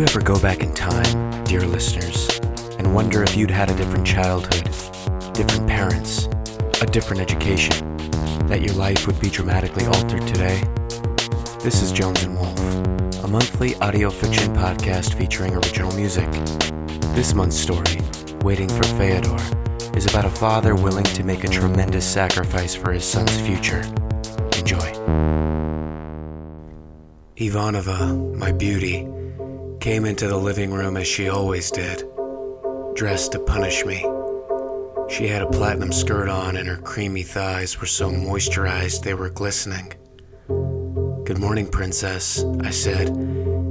you ever go back in time, dear listeners, and wonder if you'd had a different childhood, different parents, a different education, that your life would be dramatically altered today? This is Jones and Wolf, a monthly audio fiction podcast featuring original music. This month's story, Waiting for Feodor, is about a father willing to make a tremendous sacrifice for his son's future. Enjoy. Ivanova, my beauty, came into the living room as she always did, dressed to punish me. She had a platinum skirt on, and her creamy thighs were so moisturized they were glistening. Good morning, Princess, I said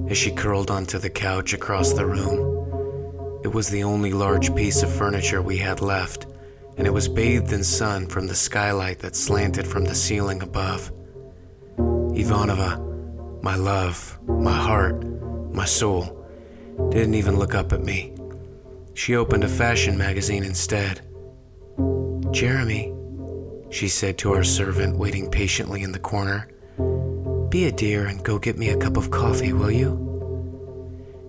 as she curled onto the couch across the room. It was the only large piece of furniture we had left, and it was bathed in sun from the skylight that slanted from the ceiling above. Ivanova, my love, my heart, my soul, didn't even look up at me. She opened a fashion magazine instead. Jeremy, she said to our servant waiting patiently in the corner, be a dear and go get me a cup of coffee, will you?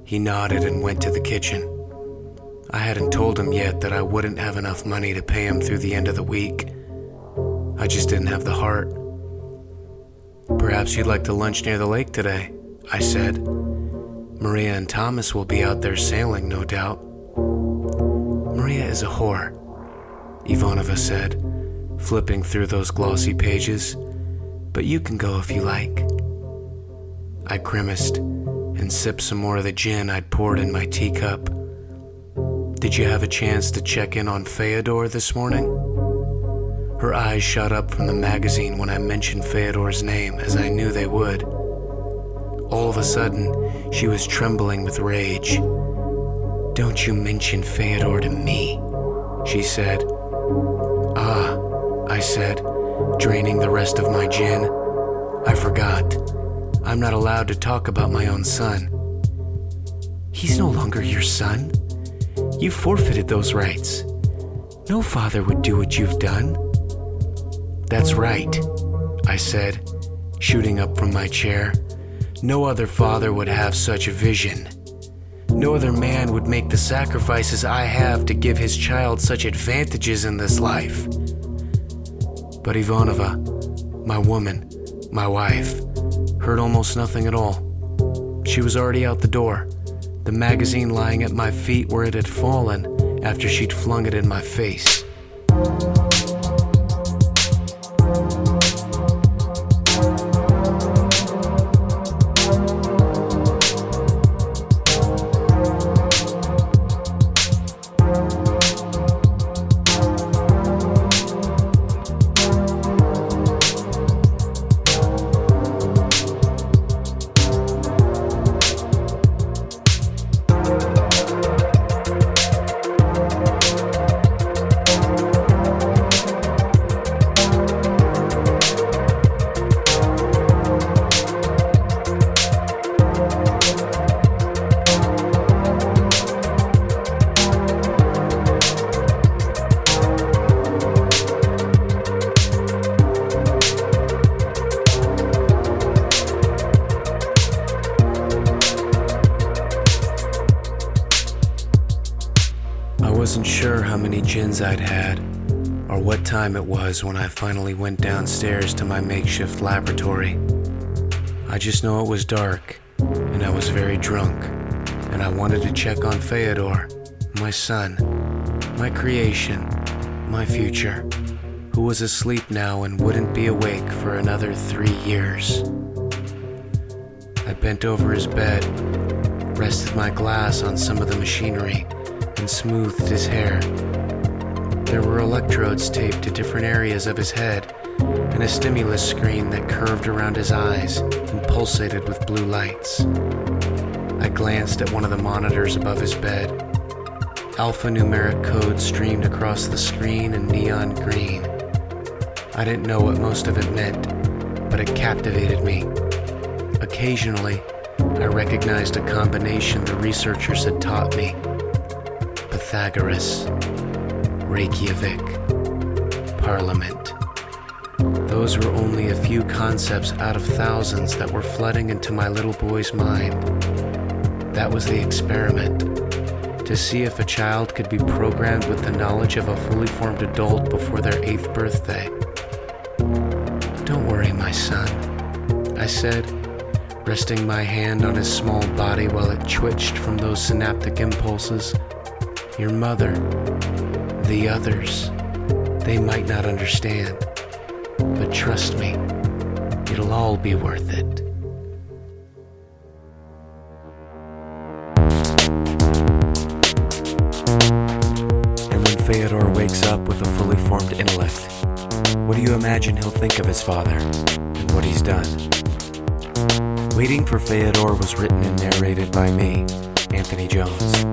He nodded and went to the kitchen. I hadn't told him yet that I wouldn't have enough money to pay him through the end of the week. I just didn't have the heart. Perhaps you'd like to lunch near the lake today, I said. Maria and Thomas will be out there sailing, no doubt. Maria is a whore, Ivanova said, flipping through those glossy pages. But you can go if you like. I grimaced and sipped some more of the gin I'd poured in my teacup. Did you have a chance to check in on Feodor this morning? Her eyes shot up from the magazine when I mentioned Feodor's name, as I knew they would. All of a sudden, she was trembling with rage. Don't you mention Feodor to me, she said. Ah, I said, draining the rest of my gin. I forgot. I'm not allowed to talk about my own son. He's no longer your son. You forfeited those rights. No father would do what you've done. That's right, I said, shooting up from my chair. No other father would have such a vision. No other man would make the sacrifices I have to give his child such advantages in this life. But Ivanova, my woman, my wife, heard almost nothing at all. She was already out the door, the magazine lying at my feet where it had fallen after she'd flung it in my face. Wasn't sure how many gins I'd had, or what time it was when I finally went downstairs to my makeshift laboratory. I just know it was dark, and I was very drunk, and I wanted to check on Feodor, my son, my creation, my future, who was asleep now and wouldn't be awake for another three years. I bent over his bed, rested my glass on some of the machinery, and smoothed his hair. There were electrodes taped to different areas of his head and a stimulus screen that curved around his eyes and pulsated with blue lights. I glanced at one of the monitors above his bed. Alphanumeric code streamed across the screen in neon green. I didn't know what most of it meant, but it captivated me. Occasionally, I recognized a combination the researchers had taught me Pythagoras, Reykjavik, Parliament. Those were only a few concepts out of thousands that were flooding into my little boy's mind. That was the experiment to see if a child could be programmed with the knowledge of a fully formed adult before their eighth birthday. Don't worry, my son, I said, resting my hand on his small body while it twitched from those synaptic impulses. Your mother, the others, they might not understand, but trust me, it'll all be worth it. And when Feodor wakes up with a fully formed intellect, what do you imagine he'll think of his father and what he's done? Waiting for Feodor was written and narrated by me, Anthony Jones.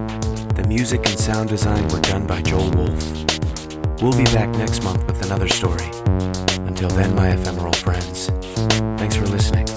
The music and sound design were done by Joel Wolf. We'll be back next month with another story. Until then, my ephemeral friends, thanks for listening.